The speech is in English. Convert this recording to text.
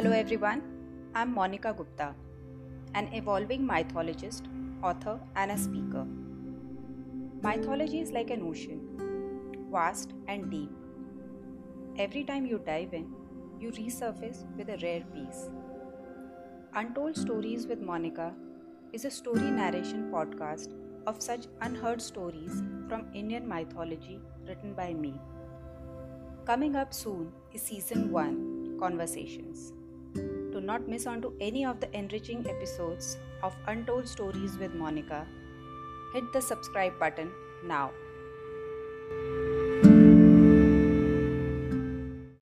Hello everyone, I'm Monica Gupta, an evolving mythologist, author, and a speaker. Mythology is like an ocean, vast and deep. Every time you dive in, you resurface with a rare piece. Untold Stories with Monica is a story narration podcast of such unheard stories from Indian mythology written by me. Coming up soon is season 1 Conversations not miss onto any of the enriching episodes of Untold Stories with Monica. Hit the subscribe button now.